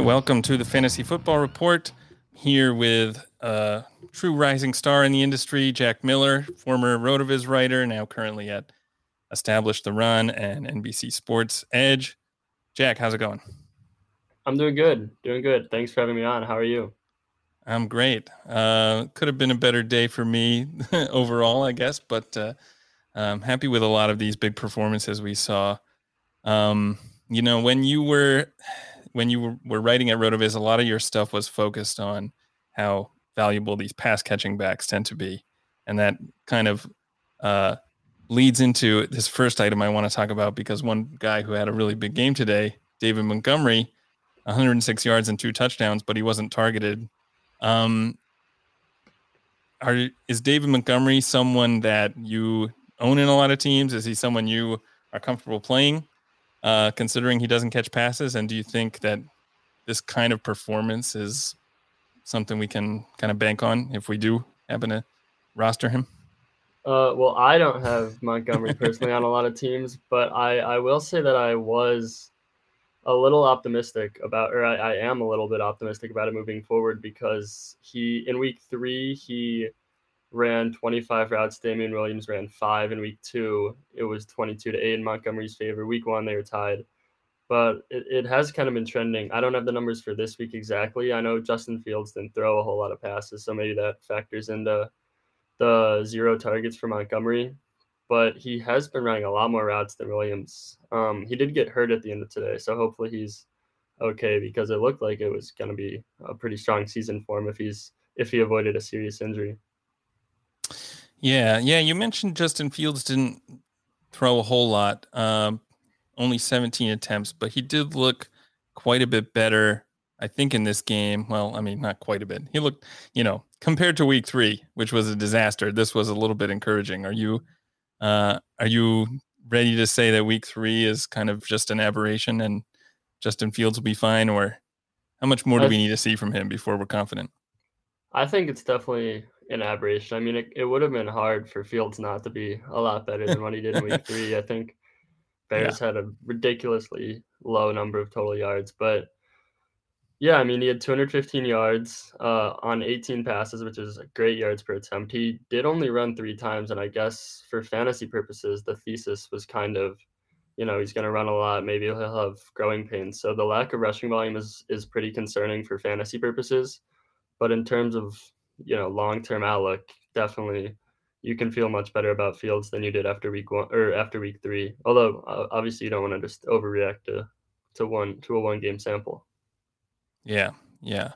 Welcome to the Fantasy Football Report. Here with a true rising star in the industry, Jack Miller, former RotoViz writer, now currently at Establish the Run and NBC Sports Edge. Jack, how's it going? I'm doing good, doing good. Thanks for having me on. How are you? I'm great. Uh, could have been a better day for me overall, I guess, but uh, I'm happy with a lot of these big performances we saw. Um, you know, when you were when you were, writing at Rotoviz, a lot of your stuff was focused on how valuable these pass catching backs tend to be, and that kind of uh, leads into this first item I want to talk about because one guy who had a really big game today, David Montgomery, 106 yards and two touchdowns, but he wasn't targeted. Um, are is David Montgomery someone that you own in a lot of teams? Is he someone you are comfortable playing? Uh, considering he doesn't catch passes? And do you think that this kind of performance is something we can kind of bank on if we do happen to roster him? Uh, well, I don't have Montgomery personally on a lot of teams, but I, I will say that I was a little optimistic about, or I, I am a little bit optimistic about it moving forward because he, in week three, he ran 25 routes. Damien Williams ran five in week two. It was 22 to 8 in Montgomery's favor. Week one, they were tied. But it, it has kind of been trending. I don't have the numbers for this week exactly. I know Justin Fields didn't throw a whole lot of passes, so maybe that factors into the zero targets for Montgomery. But he has been running a lot more routes than Williams. Um, he did get hurt at the end of today, so hopefully he's okay because it looked like it was going to be a pretty strong season for him if he's if he avoided a serious injury. Yeah, yeah. You mentioned Justin Fields didn't throw a whole lot, um, only 17 attempts, but he did look quite a bit better. I think in this game, well, I mean, not quite a bit. He looked, you know, compared to week three, which was a disaster. This was a little bit encouraging. Are you, uh, are you ready to say that week three is kind of just an aberration and Justin Fields will be fine, or how much more do we need to see from him before we're confident? I think it's definitely an aberration. I mean, it, it would have been hard for Fields not to be a lot better than what he did in week three. I think Bears yeah. had a ridiculously low number of total yards, but yeah, I mean, he had 215 yards uh, on 18 passes, which is great yards per attempt. He did only run three times, and I guess for fantasy purposes, the thesis was kind of, you know, he's going to run a lot. Maybe he'll have growing pains. So the lack of rushing volume is is pretty concerning for fantasy purposes. But in terms of you know long term outlook, definitely you can feel much better about Fields than you did after week one or after week three. Although uh, obviously you don't want to just overreact to to one to a one game sample. Yeah, yeah.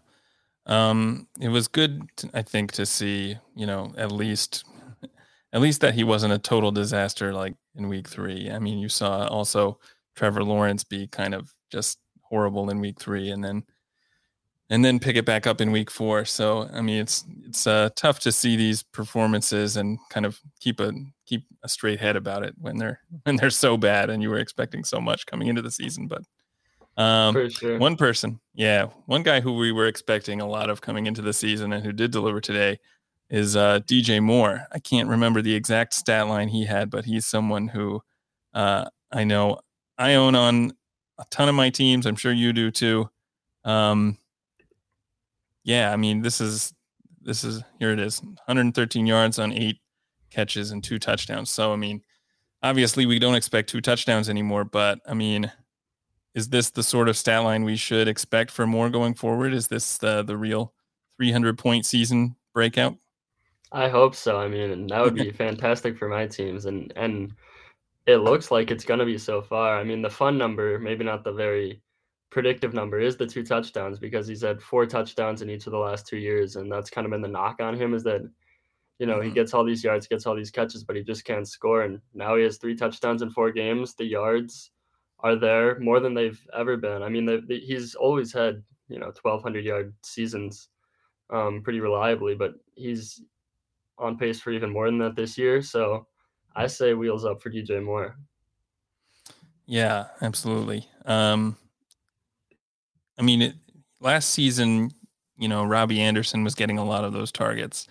Um, it was good, to, I think, to see you know at least at least that he wasn't a total disaster like in week three. I mean, you saw also Trevor Lawrence be kind of just horrible in week three, and then and then pick it back up in week four. So I mean, it's it's uh, tough to see these performances and kind of keep a keep a straight head about it when they're when they're so bad and you were expecting so much coming into the season. But um, sure. one person, yeah, one guy who we were expecting a lot of coming into the season and who did deliver today is uh, DJ Moore. I can't remember the exact stat line he had, but he's someone who uh, I know I own on a ton of my teams. I'm sure you do too. Um, yeah, I mean, this is this is here it is 113 yards on eight catches and two touchdowns. So, I mean, obviously we don't expect two touchdowns anymore, but I mean, is this the sort of stat line we should expect for more going forward? Is this the, the real 300 point season breakout? I hope so. I mean, that would be fantastic for my teams, and and it looks like it's going to be so far. I mean, the fun number, maybe not the very predictive number, is the two touchdowns because he's had four touchdowns in each of the last two years, and that's kind of been the knock on him is that you know mm-hmm. he gets all these yards, gets all these catches, but he just can't score. And now he has three touchdowns in four games. The yards are there more than they've ever been. I mean, the, the, he's always had you know 1,200 yard seasons um, pretty reliably, but he's on pace for even more than that this year. So I say wheels up for DJ Moore. Yeah, absolutely. Um, I mean, it, last season, you know, Robbie Anderson was getting a lot of those targets.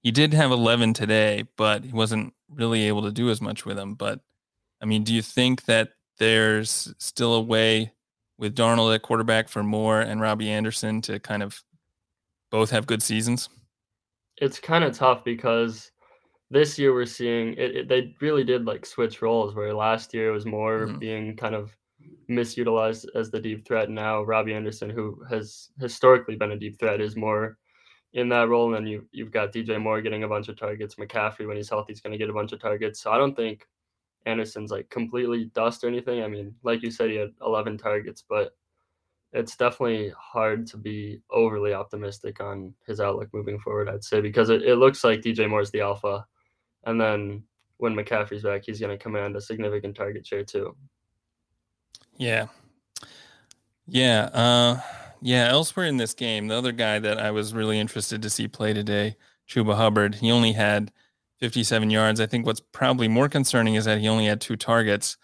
He did have 11 today, but he wasn't really able to do as much with them. But I mean, do you think that there's still a way with Darnold at quarterback for Moore and Robbie Anderson to kind of both have good seasons? It's kind of tough because this year we're seeing it, it, they really did like switch roles where last year it was more mm-hmm. being kind of misutilized as the deep threat. Now robbie anderson who has historically been a deep threat is more in that role. And then you, you've got dj moore getting a bunch of targets. Mccaffrey when he's healthy is going to get a bunch of targets. So i don't think anderson's like completely dust or anything. I mean like you said he had 11 targets but it's definitely hard to be overly optimistic on his outlook moving forward i'd say because it, it looks like dj moore's the alpha. And then when McCaffrey's back, he's going to command a significant target share too. Yeah. Yeah. Uh, yeah. Elsewhere in this game, the other guy that I was really interested to see play today, Chuba Hubbard, he only had 57 yards. I think what's probably more concerning is that he only had two targets,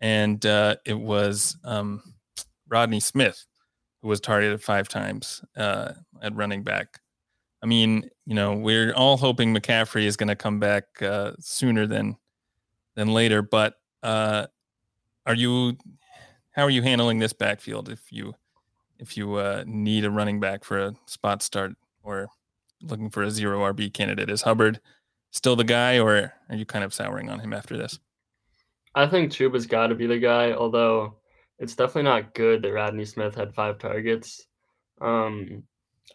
and uh, it was um, Rodney Smith who was targeted five times uh, at running back. I mean, you know, we're all hoping McCaffrey is going to come back uh, sooner than than later. But uh, are you? How are you handling this backfield if you if you uh, need a running back for a spot start or looking for a zero RB candidate? Is Hubbard still the guy, or are you kind of souring on him after this? I think Chuba's got to be the guy, although it's definitely not good that Rodney Smith had five targets. Um,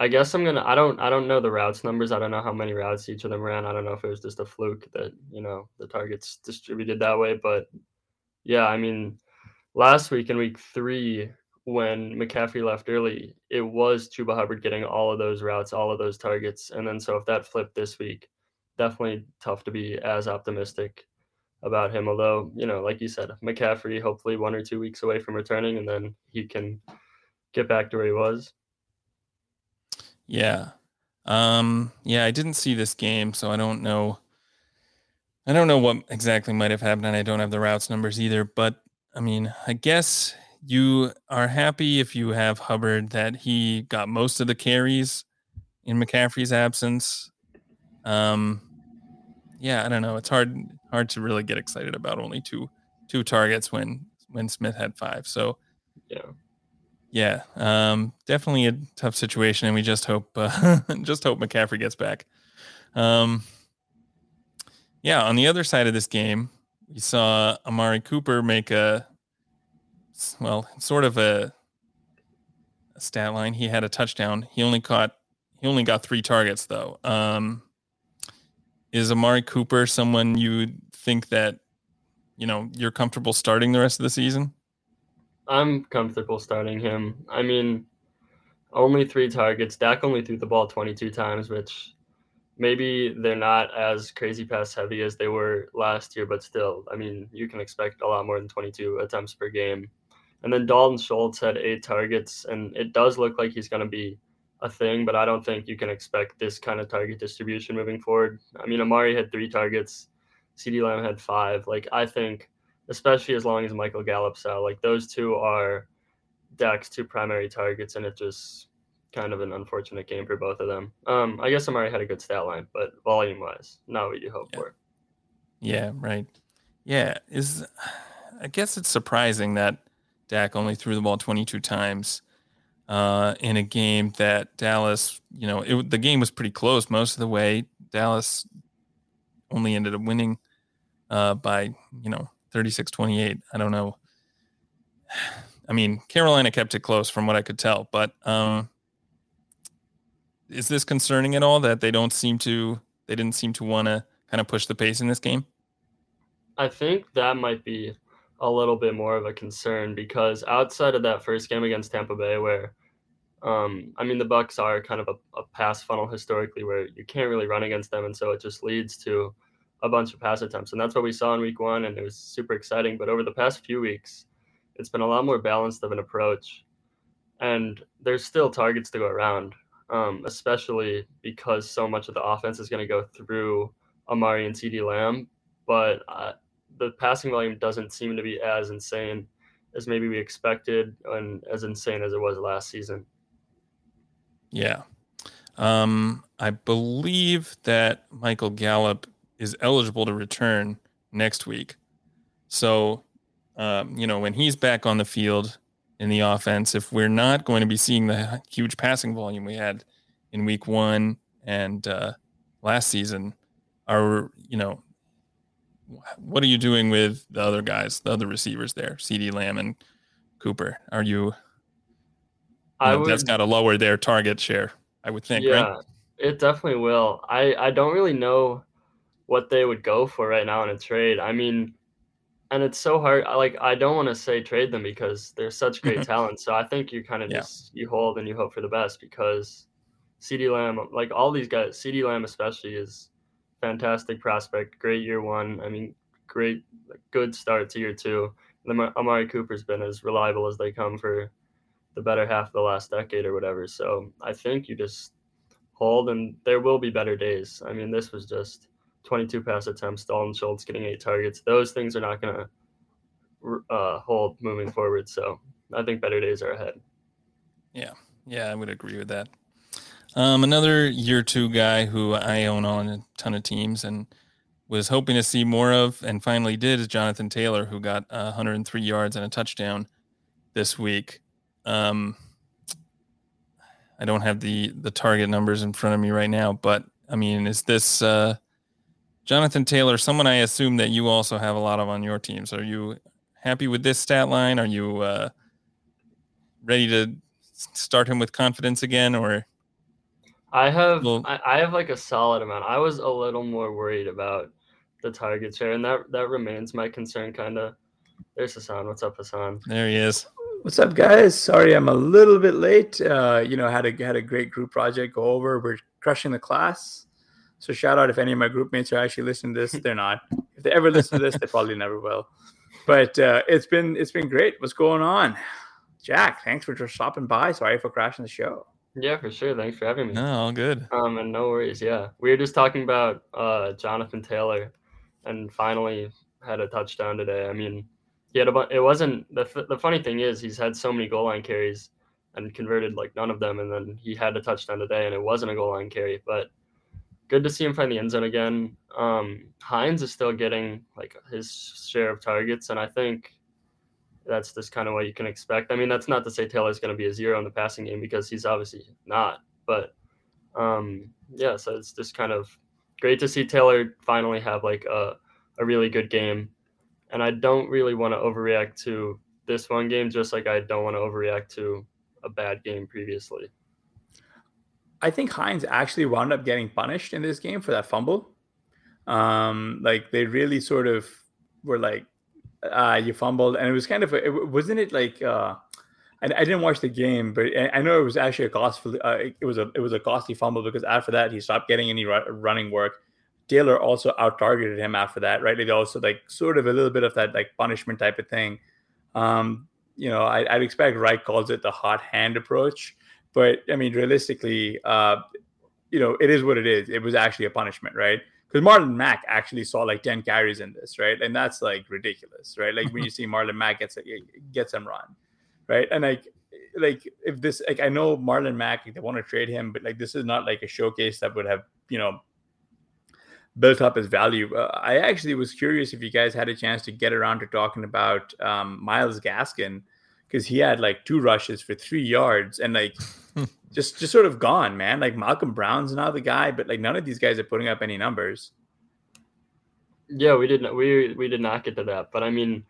I guess I'm gonna. I don't. I don't know the routes numbers. I don't know how many routes each of them ran. I don't know if it was just a fluke that you know the targets distributed that way. But yeah, I mean, last week in week three, when McCaffrey left early, it was Chuba Hubbard getting all of those routes, all of those targets, and then so if that flipped this week, definitely tough to be as optimistic about him. Although you know, like you said, McCaffrey hopefully one or two weeks away from returning, and then he can get back to where he was. Yeah. Um, yeah, I didn't see this game, so I don't know. I don't know what exactly might have happened, and I don't have the routes numbers either. But I mean, I guess you are happy if you have Hubbard that he got most of the carries in McCaffrey's absence. Um, yeah, I don't know. It's hard hard to really get excited about only two two targets when when Smith had five. So yeah, yeah, um, definitely a tough situation, and we just hope uh, just hope McCaffrey gets back. Um, yeah, on the other side of this game, we saw Amari Cooper make a well, sort of a, a stat line. He had a touchdown. He only caught he only got three targets though. Um, is Amari Cooper someone you think that you know you're comfortable starting the rest of the season? I'm comfortable starting him. I mean, only three targets. Dak only threw the ball 22 times, which maybe they're not as crazy pass heavy as they were last year, but still, I mean, you can expect a lot more than 22 attempts per game. And then Dalton Schultz had eight targets, and it does look like he's going to be a thing, but I don't think you can expect this kind of target distribution moving forward. I mean, Amari had three targets, CeeDee Lamb had five. Like, I think especially as long as Michael Gallup's out. Like those two are Dak's two primary targets, and it just kind of an unfortunate game for both of them. Um, I guess Amari had a good stat line, but volume wise, not what you hope yeah. for. Yeah, right. Yeah, is I guess it's surprising that Dak only threw the ball 22 times uh, in a game that Dallas, you know, it, the game was pretty close most of the way. Dallas only ended up winning uh, by, you know, 36 28. I don't know. I mean, Carolina kept it close from what I could tell, but um, is this concerning at all that they don't seem to, they didn't seem to want to kind of push the pace in this game? I think that might be a little bit more of a concern because outside of that first game against Tampa Bay, where um, I mean the Bucs are kind of a, a, pass funnel historically, where you can't really run against them, and so it just leads to a bunch of pass attempts, and that's what we saw in Week One, and it was super exciting. But over the past few weeks, it's been a lot more balanced of an approach, and there's still targets to go around, um, especially because so much of the offense is going to go through Amari and CeeDee Lamb. But uh, the passing volume doesn't seem to be as insane as maybe we expected and as insane as it was last season. Yeah. Um, I believe that Michael Gallup is eligible to return next week. So, um, you know, when he's back on the field in the offense, if we're not going to be seeing the huge passing volume we had in week one and uh, last season, our, you know, what are you doing with the other guys, the other receivers there, CeeDee Lamb and Cooper? Are you? you I would, that's got to lower their target share, I would think. Yeah, right? it definitely will. I I don't really know what they would go for right now in a trade. I mean, and it's so hard. Like I don't want to say trade them because they're such great talent. So I think you kind of yeah. just you hold and you hope for the best because CeeDee Lamb, like all these guys, CeeDee Lamb especially is fantastic prospect, great year one. I mean, great, good start to year two. And Amari Cooper's been as reliable as they come for the better half of the last decade or whatever. So I think you just hold, and there will be better days. I mean, this was just 22 pass attempts, Dalton Schultz getting eight targets. Those things are not going to uh, hold moving forward. So I think better days are ahead. Yeah, yeah, I would agree with that. Um, another year two guy who I own on a ton of teams and was hoping to see more of and finally did is Jonathan Taylor, who got uh, 103 yards and a touchdown this week. Um, I don't have the the target numbers in front of me right now, but I mean, is this uh, Jonathan Taylor someone I assume that you also have a lot of on your teams? Are you happy with this stat line? Are you uh, ready to start him with confidence again, or I have well, I, I have like a solid amount. I was a little more worried about the target share, and that that remains my concern. Kind of. There's Hasan. What's up, Hasan? There he is. What's up, guys? Sorry, I'm a little bit late. Uh, you know, had a had a great group project go over. We're crushing the class. So shout out if any of my group mates are actually listening to this. They're not. If they ever listen to this, they probably never will. But uh, it's been it's been great. What's going on, Jack? Thanks for just stopping by. Sorry for crashing the show. Yeah, for sure. Thanks for having me. No, all good. Um, and no worries. Yeah, we were just talking about uh Jonathan Taylor, and finally had a touchdown today. I mean, he had a it wasn't the the funny thing is he's had so many goal line carries and converted like none of them, and then he had a touchdown today, and it wasn't a goal line carry, but good to see him find the end zone again. Um, Hines is still getting like his share of targets, and I think that's just kind of what you can expect. I mean, that's not to say Taylor's going to be a zero in the passing game because he's obviously not. But um, yeah, so it's just kind of great to see Taylor finally have like a, a really good game. And I don't really want to overreact to this one game, just like I don't want to overreact to a bad game previously. I think Hines actually wound up getting punished in this game for that fumble. Um, like they really sort of were like, uh, you fumbled, and it was kind of it, wasn't it like uh, I, I, didn't watch the game, but I know it was actually a costly. Uh, it was a it was a costly fumble because after that he stopped getting any running work. Taylor also out targeted him after that, right? It also like sort of a little bit of that like punishment type of thing. Um, you know, I, would expect Reich calls it the hot hand approach, but I mean, realistically, uh, you know, it is what it is. It was actually a punishment, right? because Marlon Mack actually saw like 10 carries in this, right? And that's like ridiculous, right? Like when you see Marlon Mack gets gets him run, right? And like like if this like I know Marlon Mack they want to trade him, but like this is not like a showcase that would have you know built up his value. Uh, I actually was curious if you guys had a chance to get around to talking about um, Myles Gaskin because he had like two rushes for three yards and like just just sort of gone, man. Like Malcolm Brown's now the guy, but like none of these guys are putting up any numbers. Yeah, we didn't we we did not get to that, but I mean,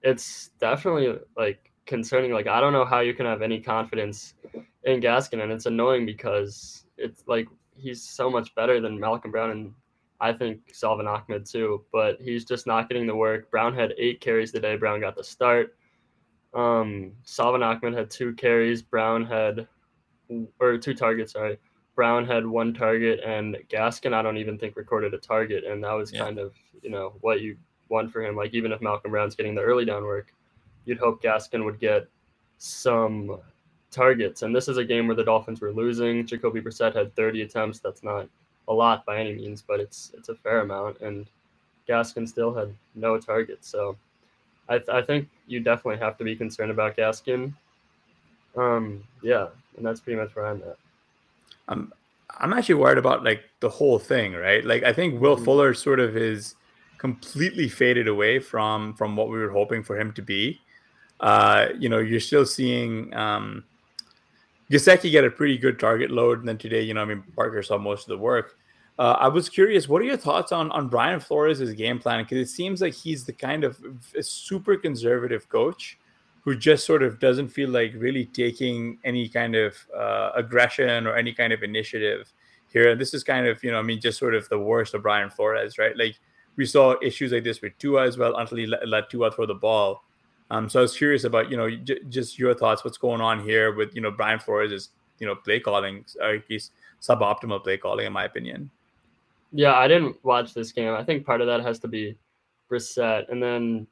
it's definitely like concerning. Like I don't know how you can have any confidence in Gaskin, and it's annoying because it's like he's so much better than Malcolm Brown and I think Salvon Ahmed too, but he's just not getting the work. Brown had eight carries today. Brown got the start. Um, Salvon Ahmed had two carries. Brown had, or two targets, sorry. Brown had one target, and Gaskin, I don't even think recorded a target. And that was yeah. kind of, you know, what you want for him. Like, even if Malcolm Brown's getting the early down work, you'd hope Gaskin would get some targets. And this is a game where the Dolphins were losing. Jacoby Brissett had 30 attempts. That's not a lot by any means, but it's it's a fair amount. And Gaskin still had no targets, so I, th- I think you definitely have to be concerned about Gaskin. Um, yeah, and that's pretty much where I'm at. I'm I'm actually worried about like the whole thing, right? Like I think Will mm-hmm. Fuller sort of is completely faded away from from what we were hoping for him to be. Uh, you know, you're still seeing um, Gesicki get a pretty good target load, and then today, you know, I mean, Parker saw most of the work. Uh, I was curious, what are your thoughts on on Brian Flores' game plan? Because it seems like he's the kind of super conservative coach who just sort of doesn't feel like really taking any kind of uh, aggression or any kind of initiative here. And this is kind of, you know, I mean, just sort of the worst of Brian Flores, right? Like we saw issues like this with Tua as well until he let, let Tua throw the ball. Um, so I was curious about you know j- just your thoughts. What's going on here with you know Brian Flores' you know play calling, or at least suboptimal play calling, in my opinion. Yeah, I didn't watch this game. I think part of that has to be Brissett, and then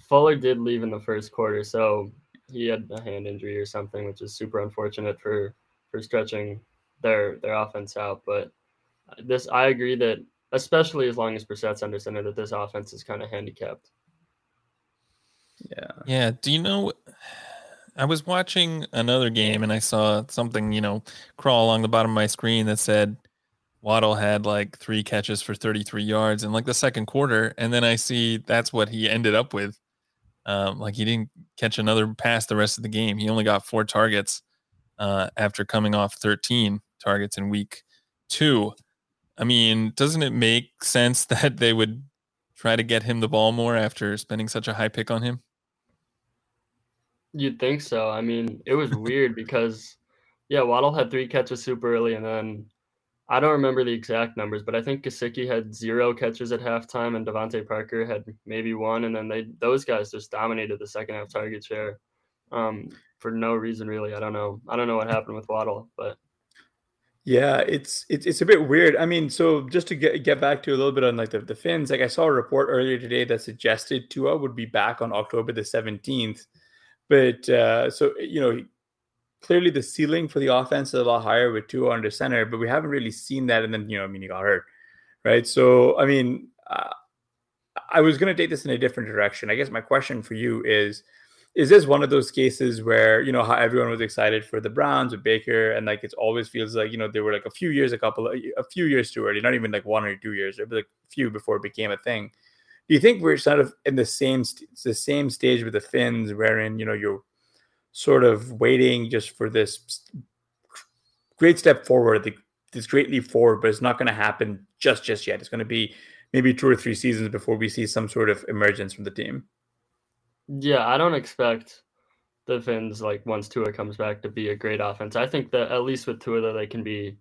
Fuller did leave in the first quarter, so he had a hand injury or something, which is super unfortunate for for stretching their their offense out. But this, I agree that especially as long as Brissett's under center, that this offense is kind of handicapped. Yeah. Yeah. Do you know? I was watching another game and I saw something, you know, crawl along the bottom of my screen that said Waddle had like three catches for 33 yards in like the second quarter. And then I see that's what he ended up with. Um, like he didn't catch another pass the rest of the game. He only got four targets uh, after coming off 13 targets in week two. I mean, doesn't it make sense that they would try to get him the ball more after spending such a high pick on him? You'd think so. I mean, it was weird because, yeah, Waddle had three catches super early, and then I don't remember the exact numbers, but I think Gesicki had zero catches at halftime, and DeVante Parker had maybe one, and then they those guys just dominated the second half target share um, for no reason really. I don't know. I don't know what happened with Waddle, but yeah, it's it's it's a bit weird. I mean, so just to get get back to a little bit on like the, the Finns, like I saw a report earlier today that suggested Tua would be back on October the seventeenth. But uh, so you know, clearly the ceiling for the offense is a lot higher with Tua under center, but we haven't really seen that. And then you know, I mean, he got hurt, right? So I mean, uh, I was going to take this in a different direction. I guess my question for you is: Is this one of those cases where you know how everyone was excited for the Browns with Baker, and like it always feels like you know they were like a few years, a couple, a few years too early, not even like one or two years, but like a few before it became a thing do you think we're sort of in the same the same stage with the Finns, wherein you know you're sort of waiting just for this great step forward, this great leap forward, but it's not going to happen just just yet. It's going to be maybe two or three seasons before we see some sort of emergence from the team. Yeah, I don't expect the Finns like once Tua comes back to be a great offense. I think that at least with Tua that they can be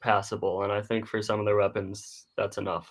passable, and I think for some of their weapons that's enough.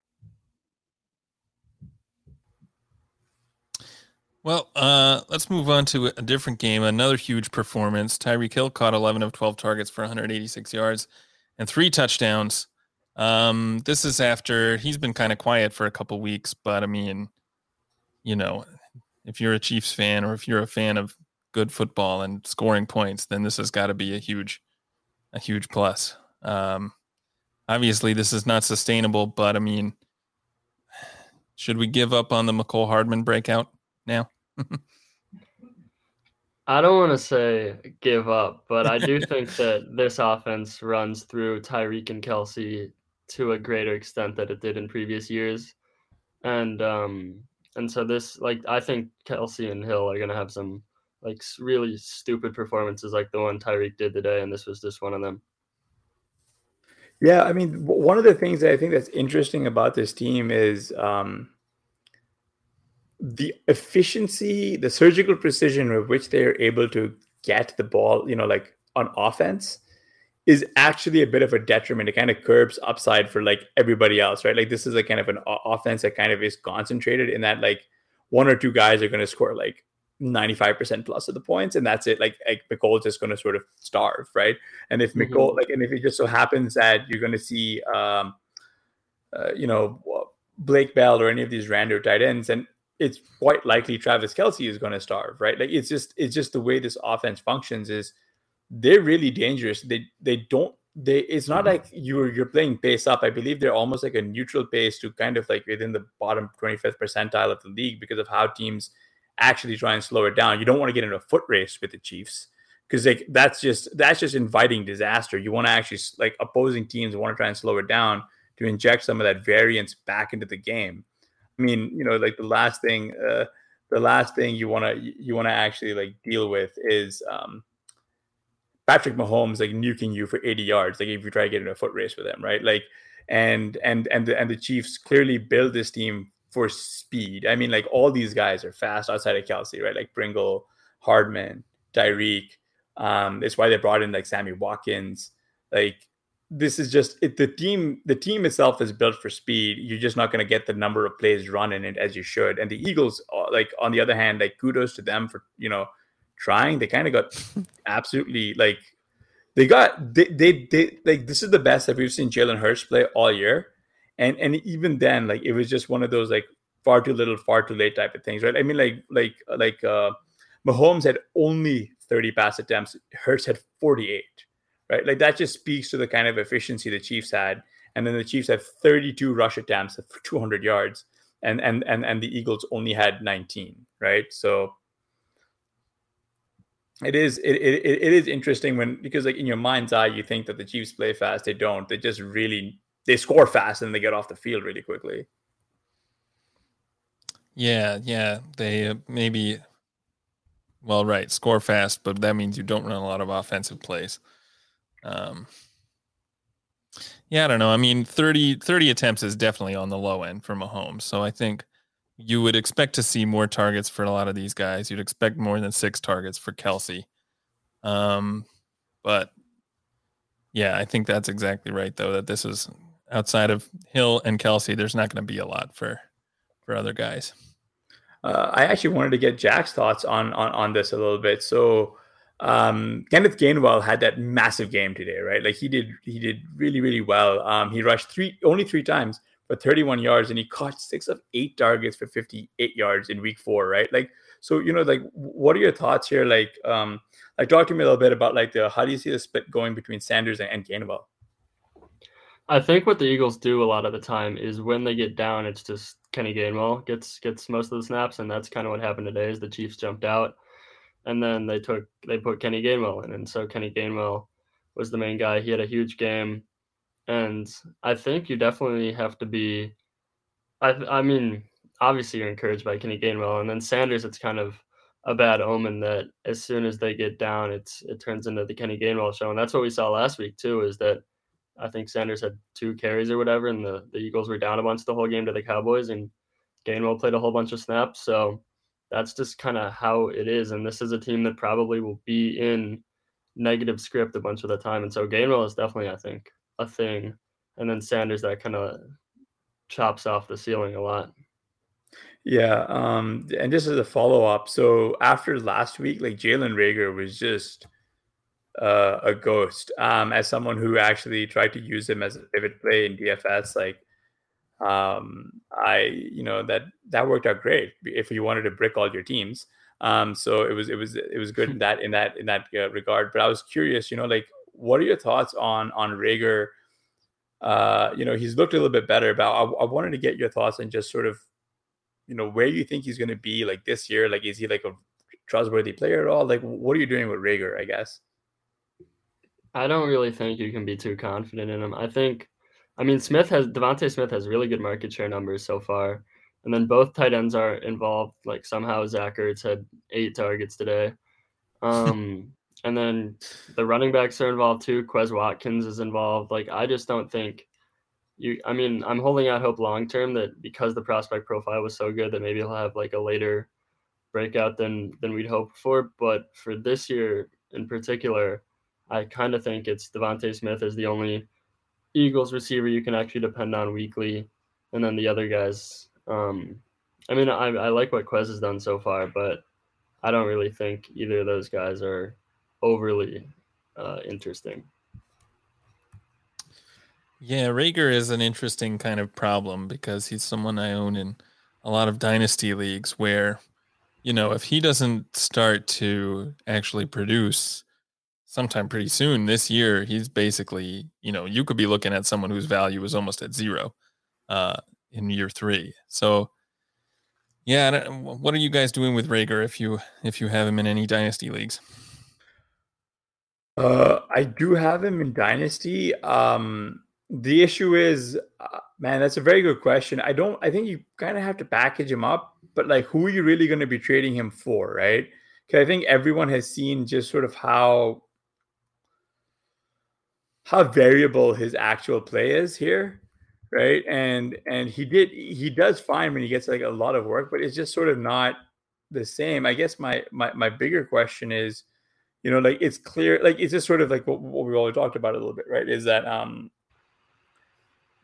Well, uh, let's move on to a different game. Another huge performance. Tyreek Hill caught 11 of 12 targets for 186 yards and three touchdowns. Um, this is after he's been kind of quiet for a couple weeks, but I mean, you know, if you're a Chiefs fan or if you're a fan of good football and scoring points, then this has got to be a huge, a huge plus. Um, obviously, this is not sustainable, but I mean, should we give up on the Mecole Hardman breakout? Now? I don't want to say give up, but I do think that this offense runs through Tyreek and Kelce to a greater extent than it did in previous years. And um and so this like I think Kelce and Hill are gonna have some like really stupid performances like the one Tyreek did today, and this was just one of them. Yeah, I mean, one of the things that I think that's interesting about this team is um, the efficiency, the surgical precision with which they are able to get the ball, you know, like on offense is actually a bit of a detriment. It kind of curbs upside for like everybody else, right? Like this is a kind of an offense that kind of is concentrated in that like one or two guys are going to score like 95% plus of the points and that's it. Like, like Mecole's just going to sort of starve, right? And if mm-hmm. Like, and if it just so happens that you're going to see, um, uh, you know, Blake Bell or any of these random tight ends, and it's quite likely Travis Kelce is going to starve, right? Like it's just it's just the way this offense functions is they're really dangerous. They they don't they it's not mm-hmm. like you're you're playing pace up. I believe they're almost like a neutral pace to kind of like within the bottom 25th percentile of the league because of how teams actually try and slow it down. You don't want to get in a foot race with the Chiefs because like that's just that's just inviting disaster. You want to actually like opposing teams want to try and slow it down to inject some of that variance back into the game. I mean, you know, like the last thing, uh, the last thing you want to you want to actually like deal with is um, Patrick Mahomes like nuking you for 80 yards, like if you try to get in a foot race with him, right? Like, and and and the, and the Chiefs clearly build this team for speed. I mean, like all these guys are fast outside of Kelce, right? Like Pringle, Hardman, Tyreek. Um, it's why they brought in like Sammy Watkins. Like this is just it, the team the team itself is built for speed. You're just not going to get the number of plays run in it as you should. And the eagles uh, like on the other hand like kudos to them for you know trying. They kind of got absolutely like they got they, they they like this is the best that we've seen Jalen Hurts play all year. And and even then like it was just one of those like far too little far too late type of things right? I mean like like like uh Mahomes had only 30 pass attempts. Hurts had 48 right? Like that just speaks to the kind of efficiency the Chiefs had. And then the Chiefs had 32 rush attempts for 200 yards, and and and and the Eagles only had 19, right? So it is it, it, it is interesting when because like in your mind's eye you think that the Chiefs play fast, they don't. They just really they score fast and they get off the field really quickly. Yeah, yeah, they uh, maybe well, right, score fast, but that means you don't run a lot of offensive plays. Um, yeah, I don't know. I mean, 30, 30 attempts is definitely on the low end for Mahomes. So I think you would expect to see more targets for a lot of these guys. You'd expect more than six targets for Kelce. Um, but yeah, I think that's exactly right, though, that this is outside of Hill and Kelce, there's not going to be a lot for for other guys. uh, I actually wanted to get Jack's thoughts on on on this a little bit. So um, Kenneth Gainwell had that massive game today, right? Like he did, he did really, really well. Um, he rushed three, only three times for 31 yards, and he caught six of eight targets for 58 yards in week four, right? Like, so you know, like, what are your thoughts here? Like, um, like talk to me a little bit about like the how do you see the split going between Sanders and, and Gainwell? I think what the Eagles do a lot of the time is when they get down, it's just Kenny Gainwell gets gets most of the snaps, and that's kind of what happened today. Is the Chiefs jumped out and then they took they put Kenny Gainwell in, and so Kenny Gainwell was the main guy. He had a huge game, and I think you definitely have to be. I I mean, obviously you're encouraged by Kenny Gainwell, and then Sanders. It's kind of a bad omen that as soon as they get down, it's it turns into the Kenny Gainwell show, and that's what we saw last week too. Is that I think Sanders had two carries or whatever, and the the Eagles were down a bunch the whole game to the Cowboys, and Gainwell played a whole bunch of snaps, so that's just kind of how it is. And this is a team that probably will be in negative script a bunch of the time. And so Gainwell is definitely, I think, a thing. And then Sanders that kind of chops off the ceiling a lot. Yeah. Um, and this is a follow up. So after last week, like Jalen Reagor was just uh, a ghost. Um, as someone who actually tried to use him as a pivot play in DFS, like um, I you know that that worked out great if you wanted to brick all your teams. Um, so it was it was it was good in that in that in that uh, regard. But I was curious, you know, like what are your thoughts on on Reagor? Uh, you know, he's looked a little bit better, but I, I wanted to get your thoughts on just sort of, you know, where you think he's going to be like this year. Like, is he like a trustworthy player at all? Like, what are you doing with Reagor? I guess. I don't really think you can be too confident in him. I think I mean, Smith has DeVonta Smith has really good market share numbers so far, and then both tight ends are involved. Like somehow Zach Ertz had eight targets today, um, and then the running backs are involved too. Quez Watkins is involved. Like I just don't think you. I mean, I'm holding out hope long term that because the prospect profile was so good that maybe he'll have like a later breakout than than we'd hoped for. But for this year in particular, I kind of think it's DeVonta Smith is the only Eagles receiver you can actually depend on weekly, and then the other guys. Um, I mean, I, I like what Quez has done so far, but I don't really think either of those guys are overly uh, interesting. Yeah, Reagor is an interesting kind of problem because he's someone I own in a lot of dynasty leagues where, you know, if he doesn't start to actually produce, sometime pretty soon this year he's basically you know you could be looking at someone whose value is almost at zero uh in year three. So yeah what are you guys doing with Reagor if you if you have him in any dynasty leagues? Uh i do have him in dynasty. Um the issue is uh, man that's a very good question. I don't i think you kind of have to package him up but like who are you really going to be trading him for right? Because i think everyone has seen just sort of how how variable his actual play is here right and and he did he does fine when he gets like a lot of work but it's just sort of not the same i guess my my, my bigger question is you know like it's clear like it's just sort of like what, what we already talked about a little bit right is that um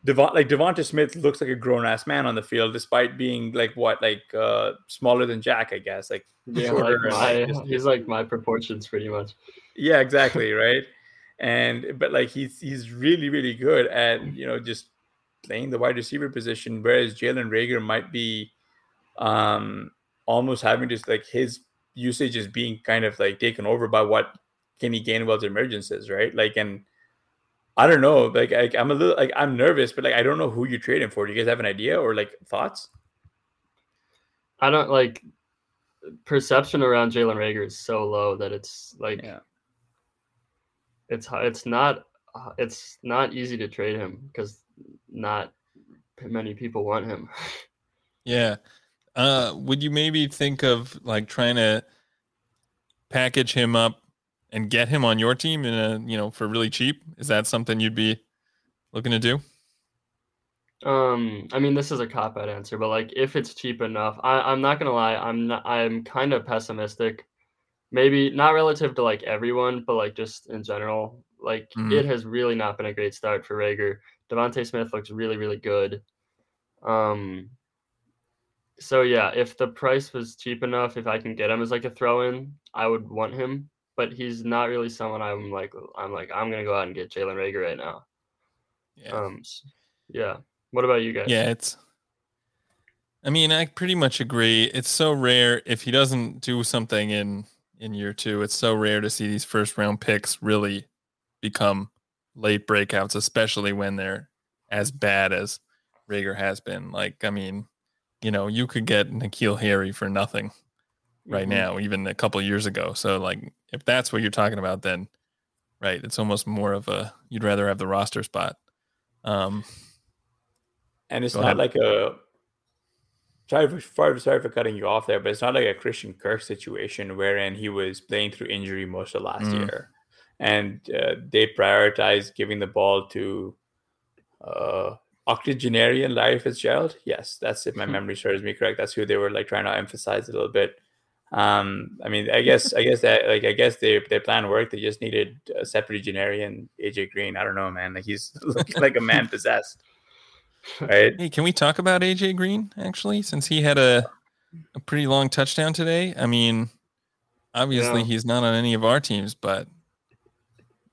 Devon, like DeVonta Smith looks like a grown ass man on the field, despite being like what, like uh smaller than Jack, I guess. Like yeah, like my, just, he's like my proportions pretty much. Yeah, exactly, right and but like he's he's really really good at you know just playing the wide receiver position, whereas Jalen Reagor might be um almost having just like his usage is being kind of like taken over by what Kenny Gainwell's emergence is, right? Like and I don't know, like I, I'm a little like I'm nervous, but like I don't know who you're trading for. Do you guys have an idea or like thoughts? I don't like perception around Jalen Reagor is so low that it's like yeah it's it's not it's not easy to trade him because not many people want him. yeah. Uh, would you maybe think of like trying to package him up and get him on your team in a you know for really cheap? Is that something you'd be looking to do? Um, I mean, this is a cop out answer, but like if it's cheap enough, I, I'm not gonna lie, I'm not, I'm kind of pessimistic maybe not relative to like everyone, but like just in general, like mm. it has really not been a great start for Reagor. DeVonta Smith looks really, really good. Um, so yeah, if the price was cheap enough, if I can get him as like a throw in, I would want him. But he's not really someone I'm like I'm like I'm gonna go out and get Jalen Reagor right now. Yeah. Um, yeah. What about you guys? Yeah, it's. I mean, I pretty much agree. It's so rare if he doesn't do something in in year two. It's so rare to see these first round picks really become late breakouts, especially when they're as bad as Reagor has been. Like, I mean, you know, you could get N'Keal Harry for nothing right Mhm. now, even a couple years ago. So, like, if that's what you're talking about, then right, it's almost more of a you'd rather have the roster spot. Um, And it's not ahead. like a sorry for, sorry for cutting you off there, but it's not like a Christian Kirk situation wherein he was playing through injury most of last Mm. year, and uh, they prioritized giving the ball to uh, octogenarian Larry Fitzgerald. Yes, that's if my memory serves me correct. That's who they were like trying to emphasize a little bit. Um, I mean, I guess I guess that like I guess they their plan worked. They just needed a septuagenarian AJ Green. I don't know, man. Like he's looking like a man possessed. Right. Hey, can we talk about AJ Green actually? Since he had a a pretty long touchdown today. I mean, obviously Yeah. he's not on any of our teams, but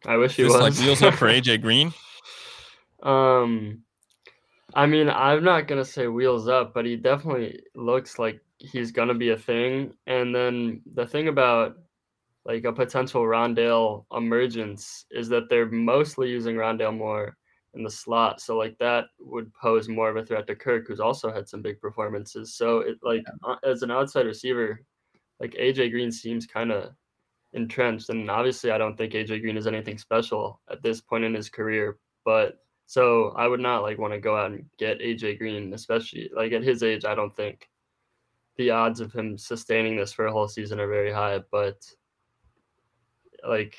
I wish he was. like wheels up for AJ Green. Um, I mean, I'm not gonna say wheels up, but he definitely looks like he's gonna be a thing. And then the thing about like a potential Rondale emergence is that they're mostly using Rondale more in the slot, so like that would pose more of a threat to Kirk, who's also had some big performances. So it like uh, as an outside receiver, like AJ Green seems kind of entrenched, and obviously I don't think AJ Green is anything special at this point in his career, but so I would not like want to go out and get AJ Green, especially like at his age. I don't think the odds of him sustaining this for a whole season are very high. But like,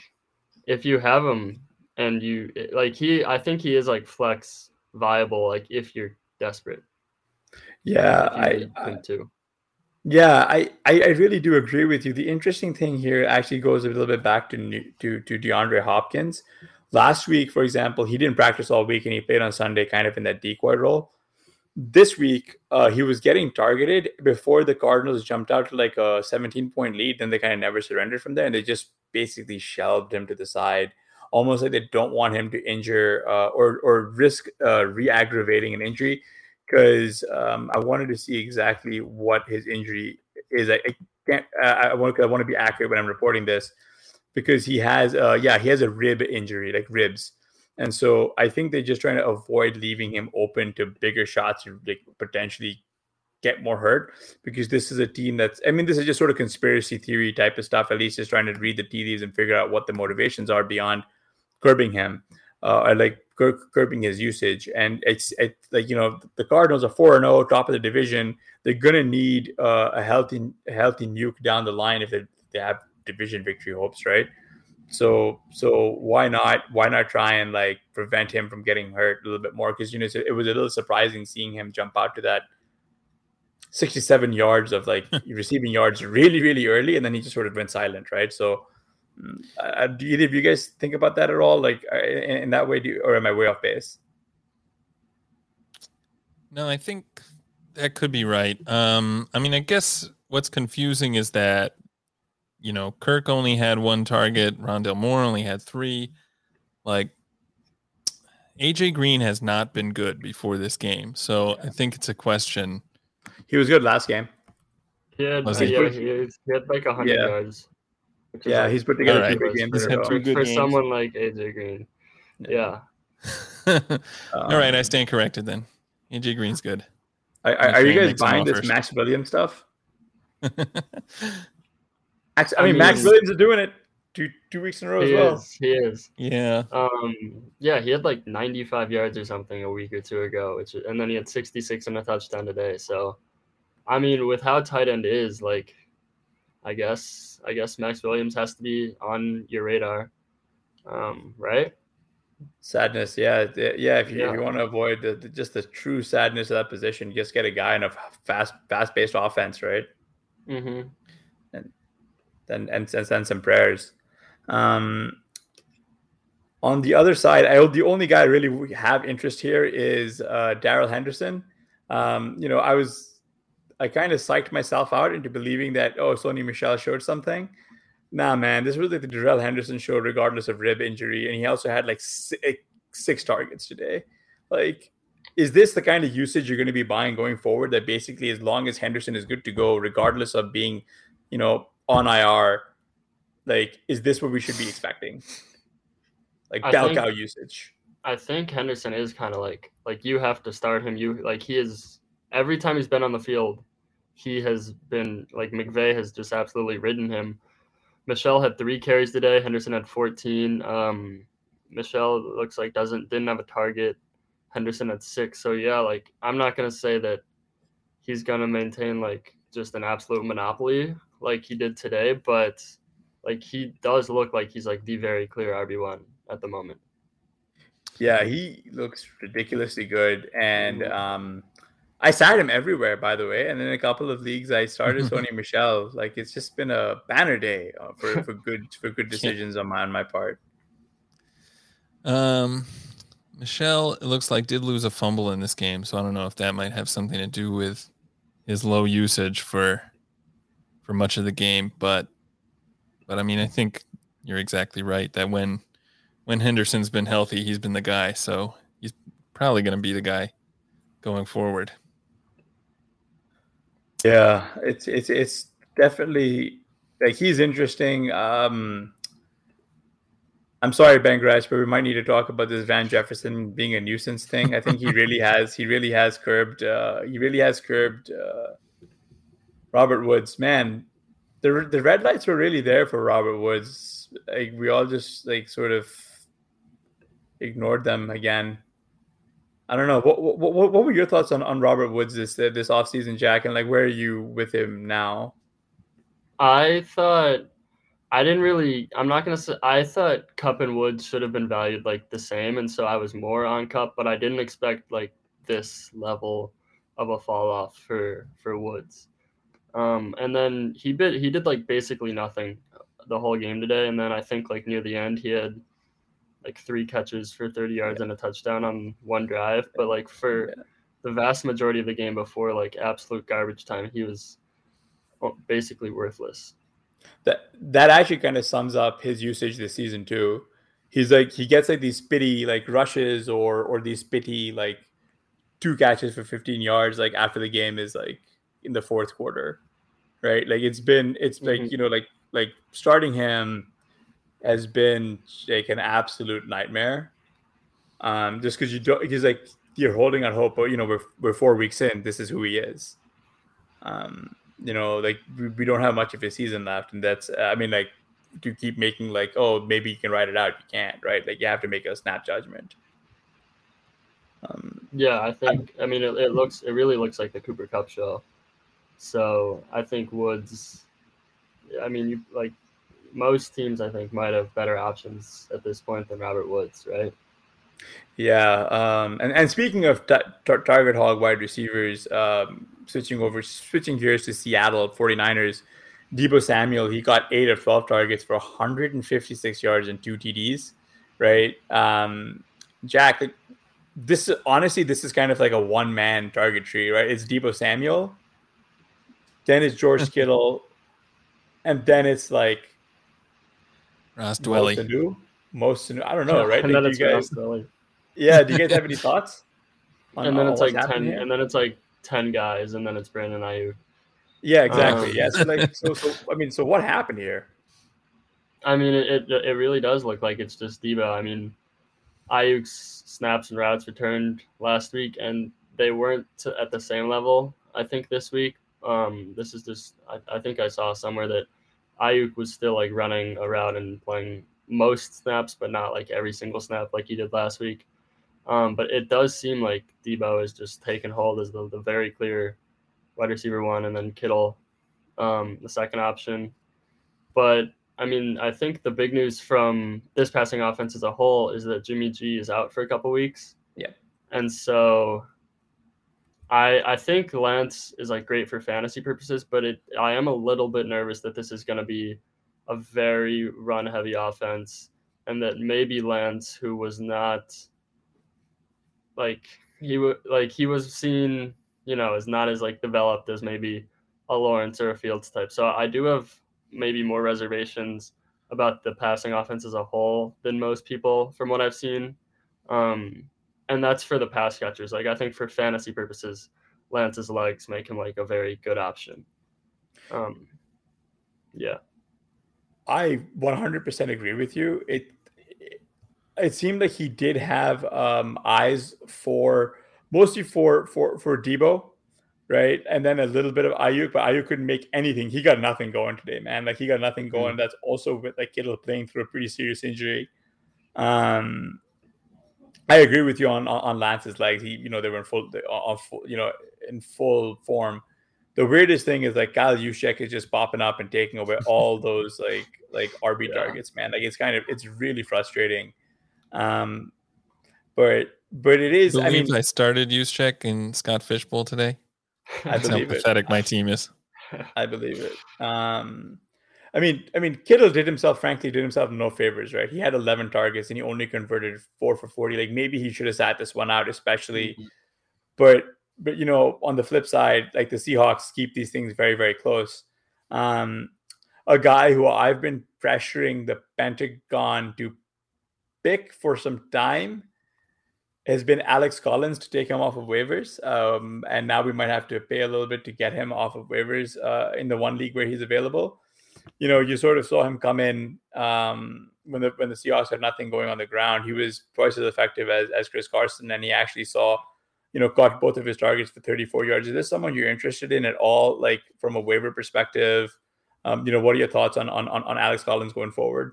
if you have him and you like he, I think he is like flex viable. Like if you're desperate, Yeah, I, I too. yeah, I, I I really do agree with you. The interesting thing here actually goes a little bit back to New- to to DeAndre Hopkins. Last week, for example, he didn't practice all week and he played on Sunday, kind of in that decoy role. This week, uh, he was getting targeted before the Cardinals jumped out to like a 17 point lead. Then they kind of never surrendered from there, and they just basically shelved him to the side, almost like they don't want him to injure uh, or or risk uh, re-aggravating an injury. Because um, I wanted to see exactly what his injury is. I, I can't. Uh, I want. I want to be accurate when I'm reporting this because he has. Uh, yeah, he has a rib injury, like ribs. And so I think they're just trying to avoid leaving him open to bigger shots to like potentially get more hurt because this is a team that's I mean this is just sort of conspiracy theory type of stuff at least just trying to read the tea leaves and figure out what the motivations are beyond curbing him uh, or like cur- curbing his usage. And it's it's like you know the Cardinals are 4 0 top of the division. They're going to need uh, a healthy a healthy Nuk down the line if they, they have division victory hopes right? So so why not why not try and like prevent him from getting hurt a little bit more? Because you know it was a little surprising seeing him jump out to that 67 yards of like receiving yards really really early and then he just sort of went silent right? So uh, do either of you guys think about that at all like uh, in, in that way do you, or am i way off base No, I think that could be right. Um, I mean, I guess what's confusing is that you know Kirk only had one target, Rondale Moore only had three. Like AJ Green has not been good before this game, so I think it's a question. he was good last game He had, Was yeah, he? he, is- he had like hundred Yeah. yards. Which is, yeah like, he's put together Alright. two big games He's in a row. two for, good for games. someone like AJ Green. Yeah. All right, I Um, stand corrected then. AJ Green's good. are, are, are you guys makes buying this offers. Maxx Williams stuff Maxx, I I mean, Maxx mean- Williams is doing it two two weeks in a row as He well. is. He is. yeah, Um, yeah, he had like 95 yards or something a week or two ago, which and then he had 66 and a touchdown today. So, I mean, with how tight end is, like, I guess I guess Maxx Williams has to be on your radar, um, right? Sadness, yeah, yeah. If you, if you want to avoid the, the- just the true sadness of that position, just get a guy in a fast fast paced offense, right? Mm-hmm. And and and send some prayers. Um, on the other side, I the only guy I really have interest here is uh, Darrell Henderson. Um, you know, I was I kind of psyched myself out into believing that oh, Sony Michel showed something. Nah, man, this was like the Darrell Henderson show, regardless of rib injury, and he also had like six, six targets today. Like, is this the kind of usage you're going to be buying going forward? That basically, as long as Henderson is good to go, regardless of being, you know, on IR, like, is this what we should be expecting? Like bell cow usage. I think Henderson is kind of like like you have to start him. You like he is every time he's been on the field, he has been like McVay has just absolutely ridden him. Michel had three carries today. Henderson had 14. Um, Michel looks like doesn't didn't have a target. Henderson had six. So yeah, like I'm not gonna say that he's gonna maintain like just an absolute monopoly like he did today, but like he does look like he's like the very clear RB one at the moment. Yeah, he looks ridiculously good, and mm-hmm. um, I sat him everywhere, by the way. And in a couple of leagues, I started Sony Michel. Like it's just been a banner day uh, for, for good for good decisions on my on my part. Um, Michel, it looks like did lose a fumble in this game, so I don't know if that might have something to do with his low usage for for much of the game. But but I mean, I think you're exactly right that when when Henderson's been healthy, he's been the guy. So he's probably going to be the guy going forward. Yeah, it's it's it's definitely like he's interesting. Um I'm sorry, Ben Gretch, but we might need to talk about this Van Jefferson being a nuisance thing. I think he really has he really has curbed uh he really has curbed uh Robert Woods. Man, the the red lights were really there for Robert Woods. Like we all just like sort of ignored them again. I don't know. What, what what what were your thoughts on, on Robert Woods this this offseason, Jack? And like, where are you with him now? I thought I didn't really. I'm not gonna say. I thought Kupp and Woods should have been valued like the same, and so I was more on Kupp, but I didn't expect like this level of a fall off for for Woods. Um, and then he bit he did like basically nothing the whole game today, and then I think like near the end he had like three catches for 30 yards yeah. and a touchdown on one drive. But like for yeah. the vast majority of the game before like absolute garbage time, he was basically worthless. That that actually kind of sums up his usage this season too. He's like he gets like these spitty like rushes or or these spitty like two catches for 15 yards like after the game is like in the fourth quarter, right? Like it's been it's like mm-hmm. you know like like starting him has been like an absolute nightmare. Um, just because you don't, because like you're holding on hope, but you know we're we're four weeks in. This is who he is. Um, you know, like we, we don't have much of a season left, and that's I mean like to keep making like oh maybe you can write it out, you can't, right? Like you have to make a snap judgment. Um, yeah, I think I mean it, it looks it really looks like the Cooper Kupp show. So I think Woods. I mean, you like most teams I think might have better options at this point than Robert Woods, right? Yeah, um, and and speaking of t- t- target hog wide receivers, um, switching over, switching gears to Seattle 49ers, Deebo Samuel, he got eight of 12 targets for 156 yards and two TDs, right? Um, Jack, this honestly, this is kind of like a one man target tree, right? It's Deebo Samuel, then it's George Kittle, and then it's like Ross Dwelley. Most I don't know, right? And then it's guys, Yeah, do you guys have any thoughts? and then it's like ten, here? and then it's like ten guys, and then it's Brandon Aiyuk. Yeah, exactly. Um, yeah, so like, so, so I mean, so what happened here? I mean, it, it, it really does look like it's just Deebo. I mean, Aiyuk's snaps and routes returned last week, and they weren't to, at the same level. I think this week. Um, this is just I, I think I saw somewhere that Aiyuk was still like running around and playing most snaps, but not like every single snap like he did last week. Um, but it does seem like Deebo is just taking hold as the, the very clear wide receiver one, and then Kittle, um, the second option. But I mean, I think the big news from this passing offense as a whole is that Jimmy G is out for a couple weeks. Yeah. And so I I think Lance is like great for fantasy purposes, but it I am a little bit nervous that this is going to be a very run heavy offense, and that maybe Lance, who was not like he would like he was seen you know, is not as like developed as maybe a Lawrence or a Fields type. So I do have maybe more reservations about the passing offense as a whole than most people from what I've seen. Um, and that's for the pass catchers. Like I think for fantasy purposes, Lance's legs make him like a very good option. Um, yeah. I 100% agree with you. It it seemed like he did have um, eyes for mostly for for for Deebo, right? And then a little bit of Aiyuk, but Aiyuk couldn't make anything. He got nothing going today, man. Like he got nothing going. Mm-hmm. That's also with like Kittle playing through a pretty serious injury. Um, I agree with you on on Lance's legs. He, you know, they were in full, on full, you know, in full form. The weirdest thing is like Kyle Juszczyk is just popping up and taking away all those like like RB yeah. targets, man. Like it's kind of it's really frustrating. Um, but but it is. I, I mean, I started Juszczyk in Scott Fish Bowl today. I That's how pathetic it. my team is. I believe it. Um, I mean, I mean, Kittle did himself, frankly, did himself no favors, right? He had 11 targets and he only converted four for 40. Like maybe he should have sat this one out, especially. Mm-hmm. But but you know, on the flip side, like the Seahawks keep these things very very close. Um, a guy who I've been pressuring the Pentagon to pick for some time has been Alex Collins to take him off of waivers. Um, and now we might have to pay a little bit to get him off of waivers uh, in the one league where he's available. You know, you sort of saw him come in um, when the when the Seahawks had nothing going on the ground. He was twice as effective as, as Chris Carson, and he actually saw, you know, caught both of his targets for 34 yards. Is this someone you're interested in at all, like from a waiver perspective? Um, you know, what are your thoughts on, on on Alex Collins going forward?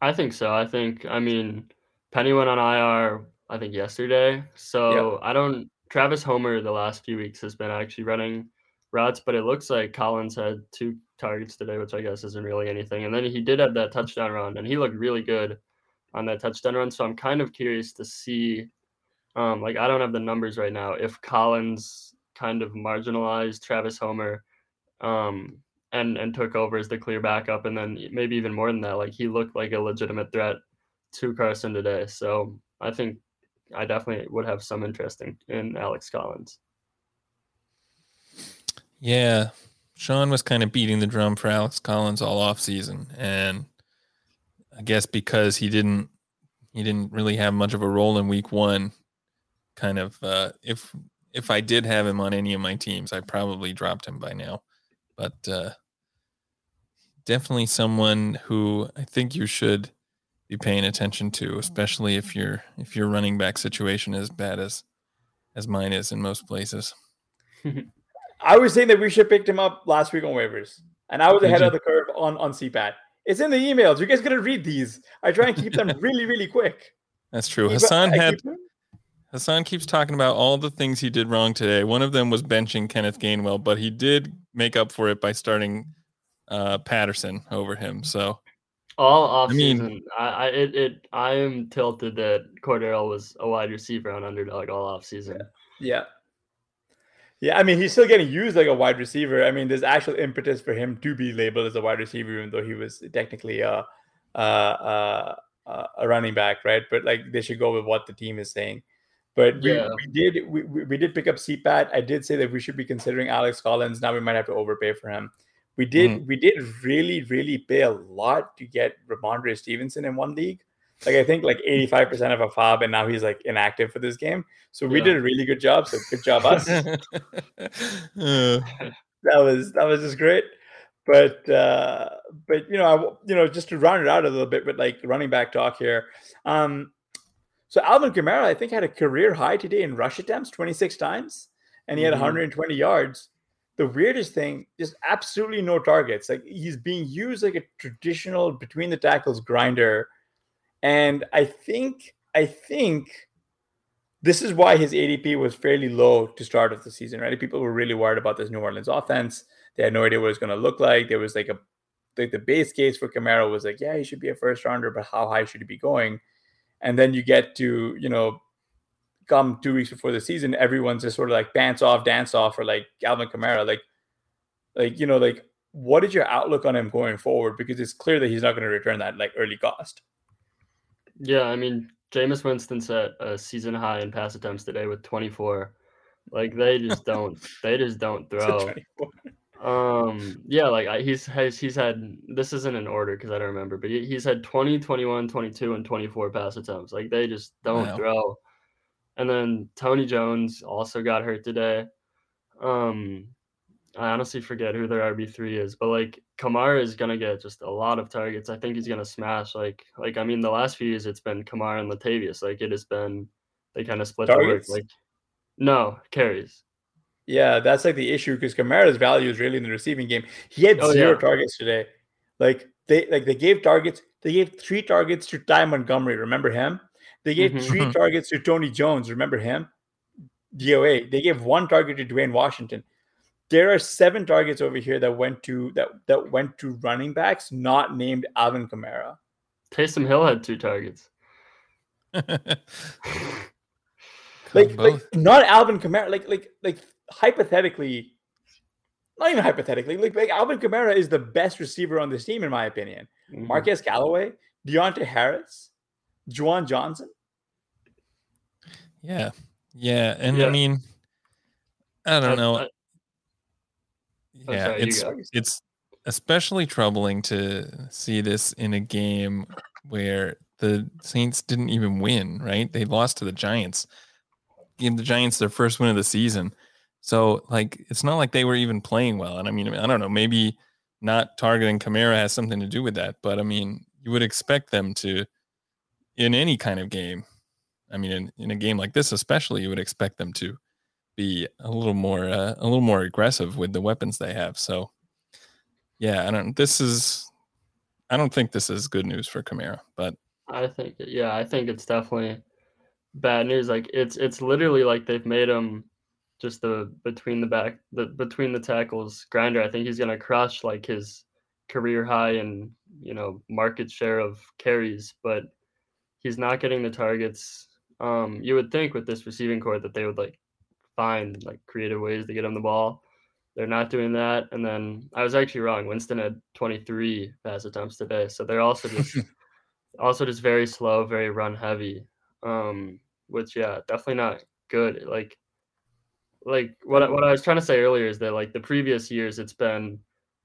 I think so. I think I mean Penny went on IR I think yesterday. So yep. I don't. Travis Homer the last few weeks has been actually running routes, but it looks like Collins had two targets today, which I guess isn't really anything. And then he did have that touchdown run, and he looked really good on that touchdown run. So I'm kind of curious to see. Um, like I don't have the numbers right now. If Collins kind of marginalized Travis Homer, um, and and took over as the clear backup, and then maybe even more than that, like he looked like a legitimate threat to Carson today. So I think I definitely would have some interest in, in Alex Collins. Yeah. Sean was kind of beating the drum for Alex Collins all off season. And I guess because he didn't he didn't really have much of a role in week one, kind of uh if if I did have him on any of my teams, I probably dropped him by now. But uh definitely someone who I think you should be paying attention to, especially if your if your running back situation is bad as as mine is in most places. I was saying that we should picked him up last week on waivers, and I was ahead of the curve on on CPAT. It's in the emails. You guys gonna read these? I try and keep them really really quick. That's true. Hasan had Hasan keeps talking about all the things he did wrong today. One of them was benching Kenneth Gainwell, but he did make up for it by starting uh, Patterson over him. So all off I mean, I, I it, it I am tilted that Cordarrelle was a wide receiver on underdog all off season. Yeah. Yeah, I mean he's still getting used like a wide receiver. I mean, there's actual impetus for him to be labeled as a wide receiver, even though he was technically a a, a, a running back, right? But like they should go with what the team is saying. But we, yeah. we did we, we did pick up CPAT. I did say that we should be considering Alex Collins. Now we might have to overpay for him. We did mm-hmm. we did really really pay a lot to get Rhamondre Stevenson in one league. Like I think like 85% of a fab, and now he's like inactive for this game. So we yeah. did a really good job. So good job us. uh. That was that was just great. But uh but you know, I you know, just to round it out a little bit with like running back talk here. Um so Alvin Kamara, I think, had a career high today in rush attempts 26 times, and he had mm-hmm. 120 yards the weirdest thing just absolutely no targets. Like he's being used like a traditional between the tackles grinder. And I think I think this is why his ADP was fairly low to start of the season, right? People were really worried about this New Orleans offense. They had no idea what it was going to look like. There was like a like the base case for Kamara was like, yeah, he should be a first rounder, but how high should he be going? And then you get to, you know, come two weeks before the season, everyone's just sort of like dance off, dance off, or like Alvin Kamara. Like, like you know, like what is your outlook on him going forward? Because it's clear that he's not going to return that like early cost. Yeah, I mean, Jameis Winston set a season high in pass attempts today with 24. Like they just don't. They just don't throw. Um, yeah, like I, he's has he's had this isn't in order because I don't remember, but he, he's had 20, 21, 22, and 24 pass attempts. Like they just don't wow. throw. And then Tony Jones also got hurt today. Um, I honestly forget who their RB three is, but like Kamara is gonna get just a lot of targets. I think he's gonna smash. Like like I mean, the last few years it's been Kamara and Latavius. Like it has been they kind of split targets? the work. Like no carries. Yeah, that's like the issue because Kamara's value is really in the receiving game. He had oh, zero yeah. targets today. Like they like they gave targets. They gave three targets to Ty Montgomery. Remember him? They gave mm-hmm. three targets to Tony Jones. Remember him? DOA. They gave one target to Dwayne Washington. There are seven targets over here that went to that that went to running backs not named Alvin Kamara. Taysom Hill had two targets. like, like not Alvin Kamara. Like like like hypothetically, not even hypothetically, like, like Alvin Kamara is the best receiver on this team in my opinion. Mm-hmm. Marquez Callaway, Deonte Harris, Juwan Johnson. Yeah, yeah, and yeah. I mean, I don't know. I, yeah, it's it's especially troubling to see this in a game where the Saints didn't even win. Right? They lost to the Giants. Gave the Giants their first win of the season. So like, it's not like they were even playing well. And I mean, I don't know. Maybe not targeting Kamara has something to do with that. But I mean, you would expect them to, in any kind of game. I mean, in, in a game like this, especially, you would expect them to be a little more uh, a little more aggressive with the weapons they have. So yeah, I don't this is I don't think this is good news for Kamara, but I think yeah, I think it's definitely bad news. Like it's it's literally like they've made him just the between the back the between the tackles grinder. I think he's gonna crush like his career high and you know market share of carries, but he's not getting the targets. Um, you would think with this receiving core that they would like find like creative ways to get him the ball. They're not doing that. And then I was actually wrong. Winston had 23 pass attempts today, so they're also just also just very slow, very run heavy. Um, which yeah, definitely not good. Like like what what I was trying to say earlier is that like the previous years it's been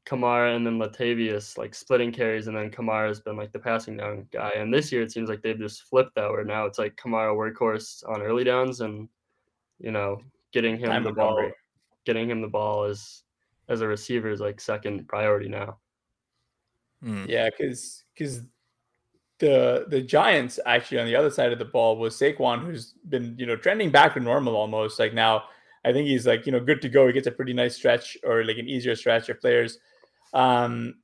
Kamara and then Latavius like splitting carries, and then Kamara's been like the passing down guy. And this year it seems like they've just flipped that, where now it's like Kamara workhorse on early downs, and you know getting him Time the ball, getting him the ball as as a receiver is like second priority now. Hmm. Yeah, because because the the Giants actually on the other side of the ball was Saquon, who's been you know trending back to normal almost. Like now, I think he's like you know good to go. He gets a pretty nice stretch or like an easier stretch of players. Um,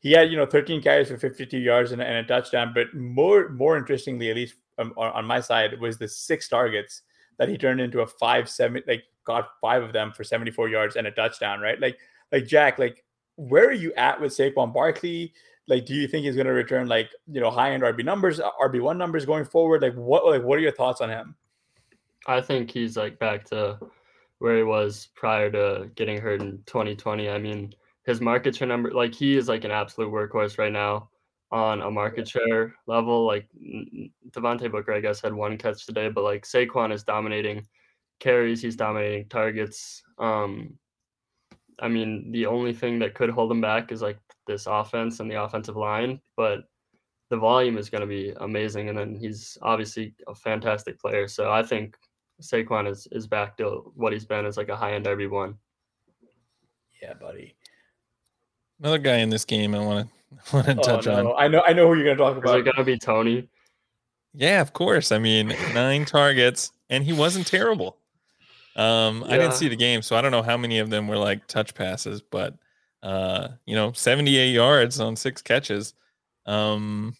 he had you know 13 carries for 52 yards and, and a touchdown. But more more interestingly, at least um, on my side, was the six targets that he turned into a five seven like got five of them for 74 yards and a touchdown, right? Like like Jack, like where are you at with Saquon Barkley? Like, do you think he's going to return like you know high end RB numbers, uh, RB one numbers going forward? Like, what like what are your thoughts on him? I think he's like back to where he was prior to getting hurt in 2020. I mean, his market share number, like he is like an absolute workhorse right now on a market share level. Like Devontae Booker, I guess, had one catch today, but like Saquon is dominating carries, he's dominating targets. Um, I mean, the only thing that could hold him back is like this offense and the offensive line, but the volume is going to be amazing. And then he's obviously a fantastic player. So I think Saquon is, is back to what he's been as like a high end RB1. Yeah, buddy. Another guy in this game I want to want to oh, touch no. on. I know I know who you're going to talk about. Is it going to be Toney? Yeah, of course. I mean, nine targets, and he wasn't terrible. Um, yeah. I didn't see the game, so I don't know how many of them were like touch passes, but uh, you know, 78 yards on six catches. Um,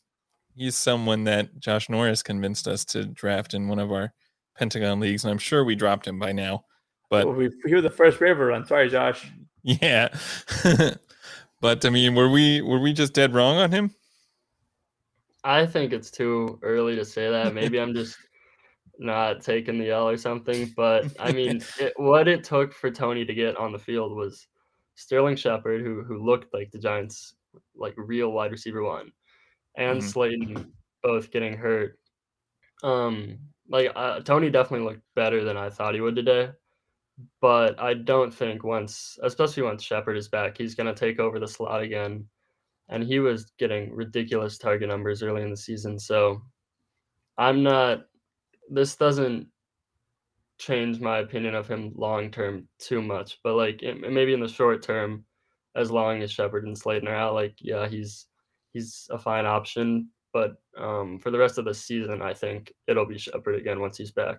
he's someone that Josh Norris convinced us to draft in one of our Pentagon leagues, and I'm sure we dropped him by now. But well, we, we were the first waiver run. Sorry, Josh. Yeah. But I mean, were we were we just dead wrong on him? I think it's too early to say that. Maybe I'm just not taking the L or something. But I mean, it, what it took for Toney to get on the field was Sterling Shepard, who who looked like the Giants' like real wide receiver one, and mm-hmm. Slayton both getting hurt. Um, like uh, Toney definitely looked better than I thought he would today. But I don't think once, especially once Shepard is back, he's going to take over the slot again. And he was getting ridiculous target numbers early in the season. So I'm not, this doesn't change my opinion of him long term too much. But like it, maybe in the short term, as long as Shepard and Slayton are out, like, yeah, he's, he's a fine option. But um, for the rest of the season, I think it'll be Shepard again once he's back.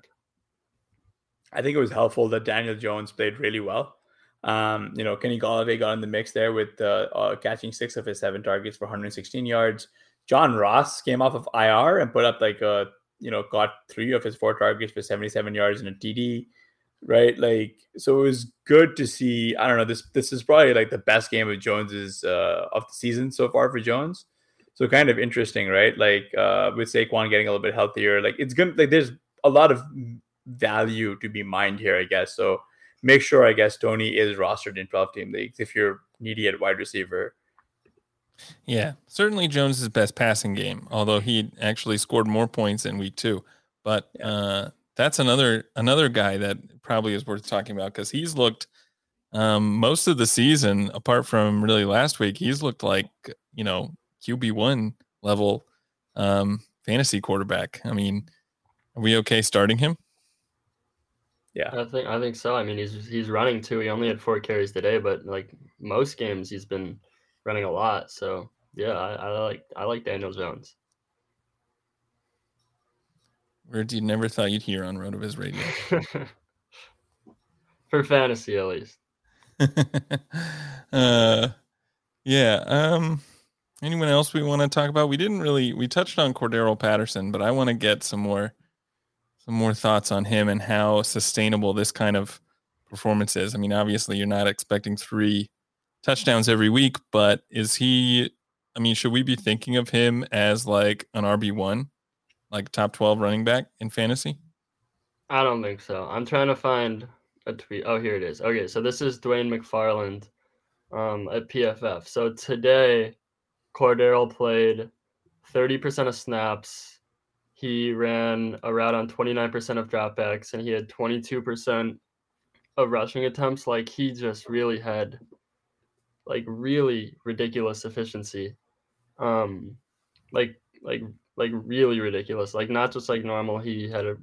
I think it was helpful that Daniel Jones played really well. Um, you know, Kenny Golladay got in the mix there with uh, uh, catching six of his seven targets for 116 yards. John Ross came off of IR and put up like a, you know, got three of his four targets for 77 yards and a TD, right? Like, so it was good to see. I don't know. This this is probably like the best game of Jones's uh, of the season so far for Jones. So kind of interesting, right? Like uh, with Saquon getting a little bit healthier, like it's gonna like there's a lot of value to be mined here, I guess. So make sure, I guess, Toney is rostered in 12 team leagues if you're needy at wide receiver. Yeah, certainly Jones's best passing game, although he actually scored more points in week two. But yeah. uh, that's another another guy that probably is worth talking about because he's looked um, most of the season, apart from really last week, he's looked like you know QB one level um, fantasy quarterback. I mean, are we okay starting him? Yeah, I think I think so. I mean, he's he's running too. He only had four carries today, but like most games, he's been running a lot. So yeah, I, I like I like Daniel Jones. Words you never thought you'd hear on RotoViz Radio. For fantasy, at least. uh, yeah. Um, anyone else we want to talk about? We didn't really. We touched on Cordarrelle Patterson, but I want to get some more some more thoughts on him and how sustainable this kind of performance is. I mean, obviously, you're not expecting three touchdowns every week, but is he? I mean, should we be thinking of him as like an RB one, like top twelve running back in fantasy? I don't think so. I'm trying to find a tweet. Oh, here it is. Okay, so this is Dwain McFarland um, at PFF. So today, Cordarrelle played 30% of snaps, he ran a route on 29% of dropbacks and he had 22% of rushing attempts. Like he just really had like really ridiculous efficiency. Um like like like really ridiculous. Like not just like normal. He had a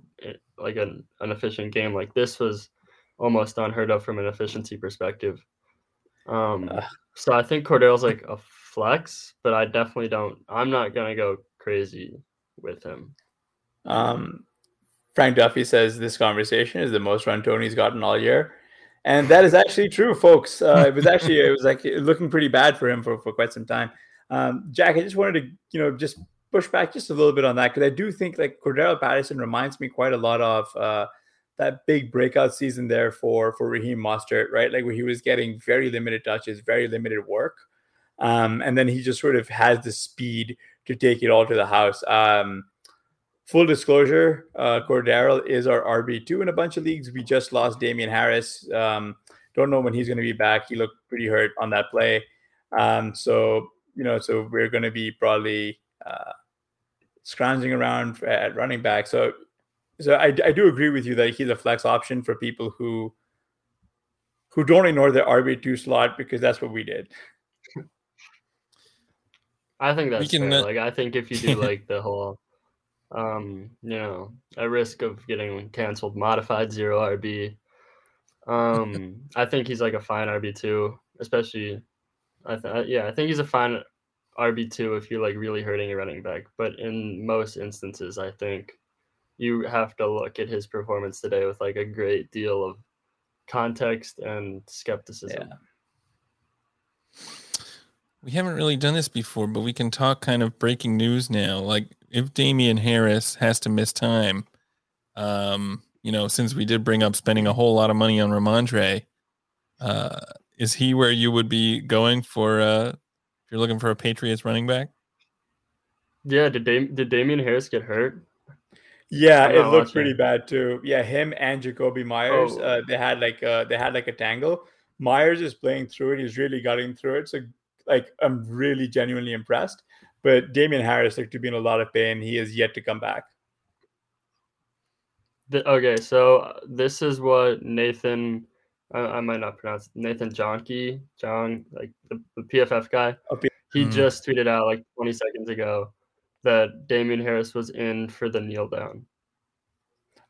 like an, an efficient game. Like this was almost unheard of from an efficiency perspective. Um uh. so I think Cordell's like a flex, but I definitely don't I'm not gonna go crazy with him. Um, Frank Duffy says this conversation is the most run Toney's gotten all year. And that is actually true, folks. Uh, it was actually it was like looking pretty bad for him for, for quite some time. Um, Jack, I just wanted to you know just push back just a little bit on that because I do think like Cordarrelle Patterson reminds me quite a lot of uh, that big breakout season there for for Raheem Mostert, right? Like where he was getting very limited touches, very limited work, um, and then he just sort of has the speed to take it all to the house. Um, full disclosure, uh, Cordarrelle is our RB2 in a bunch of leagues. We just lost Damien Harris. Um, don't know when he's going to be back. He looked pretty hurt on that play. Um, so, you know, so we're going to be probably uh, scrounging around at running back. So, so I, I do agree with you that he's a flex option for people who who don't ignore the RB2 slot because that's what we did. I think that's can, fair. Uh, like I think if you do like the whole um, you know, at risk of getting canceled, modified zero RB. Um, I think he's like a fine RB two, especially. I th- yeah, I think he's a fine RB two if you're like really hurting a running back. But in most instances, I think you have to look at his performance today with like a great deal of context and skepticism. Yeah. We haven't really done this before, but we can talk kind of breaking news now. Like if Damien Harris has to miss time, um, you know, since we did bring up spending a whole lot of money on Rhamondre, uh, is he where you would be going for uh, if you're looking for a Patriots running back? Yeah, did Dam- did Damien Harris get hurt? Yeah, it looked watching. pretty bad too. Yeah, him and Jakobi Meyers, oh. uh, they had like uh, they had like a tangle. Meyers is playing through it. He's really getting through it. So like I'm really genuinely impressed. But Damien Harris looked to be in a lot of pain. He is yet to come back. The, okay, so uh, this is what Nathan, I, I might not pronounce it, Nathan Jahnke, John, like the, the PFF guy. Oh, P- he Mhm. just tweeted out like 20 seconds ago that Damien Harris was in for the kneel down.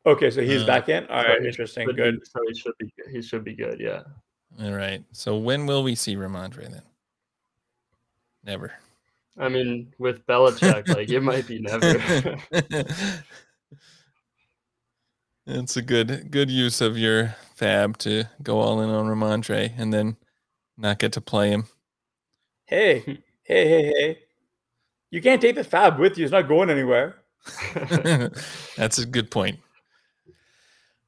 Okay, so he's Uh, back in. All So right, interesting. Good. be- so he should be he should be good. Yeah. All right. So when will we see Rhamondre then? Never. I mean, with Belichick, like it might be never. It's a good good use of your fab to go all in on Rhamondre and then not get to play him. Hey, hey, hey, hey! You can't take the fab with you. It's not going anywhere. That's a good point.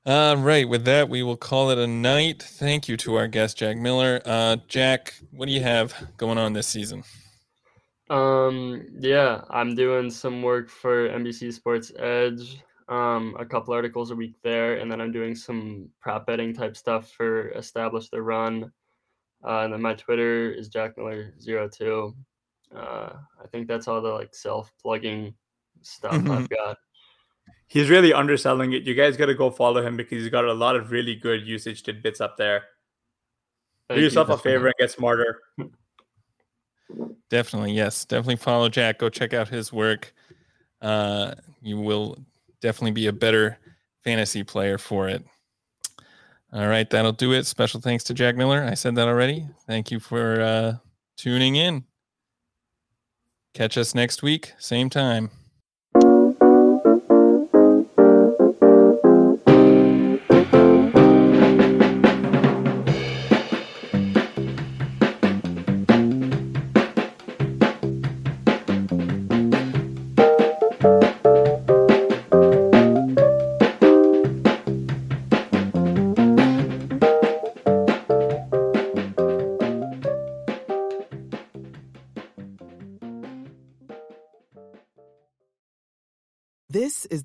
All right. With that, we will call it a night. Thank you to our guest, Jack Miller. Uh, Jack, what do you have going on this season? Um, yeah, I'm doing some work for NBC Sports Edge, um, a couple articles a week there, and then I'm doing some prop betting type stuff for Establish the Run. Uh, and then my Twitter is Jack Miller 02. Uh, I think that's all the like self plugging stuff I've got. He's really underselling it. You guys got to go follow him because he's got a lot of really good usage tidbits up there. Thank Do you. yourself a favor and get smarter. Definitely, yes. Definitely follow Jack. Go check out his work. Uh, you will definitely be a better fantasy player for it. All right, that'll do it. Special thanks to Jack Miller. I said that already. Thank you for uh, tuning in. Catch us next week, same time.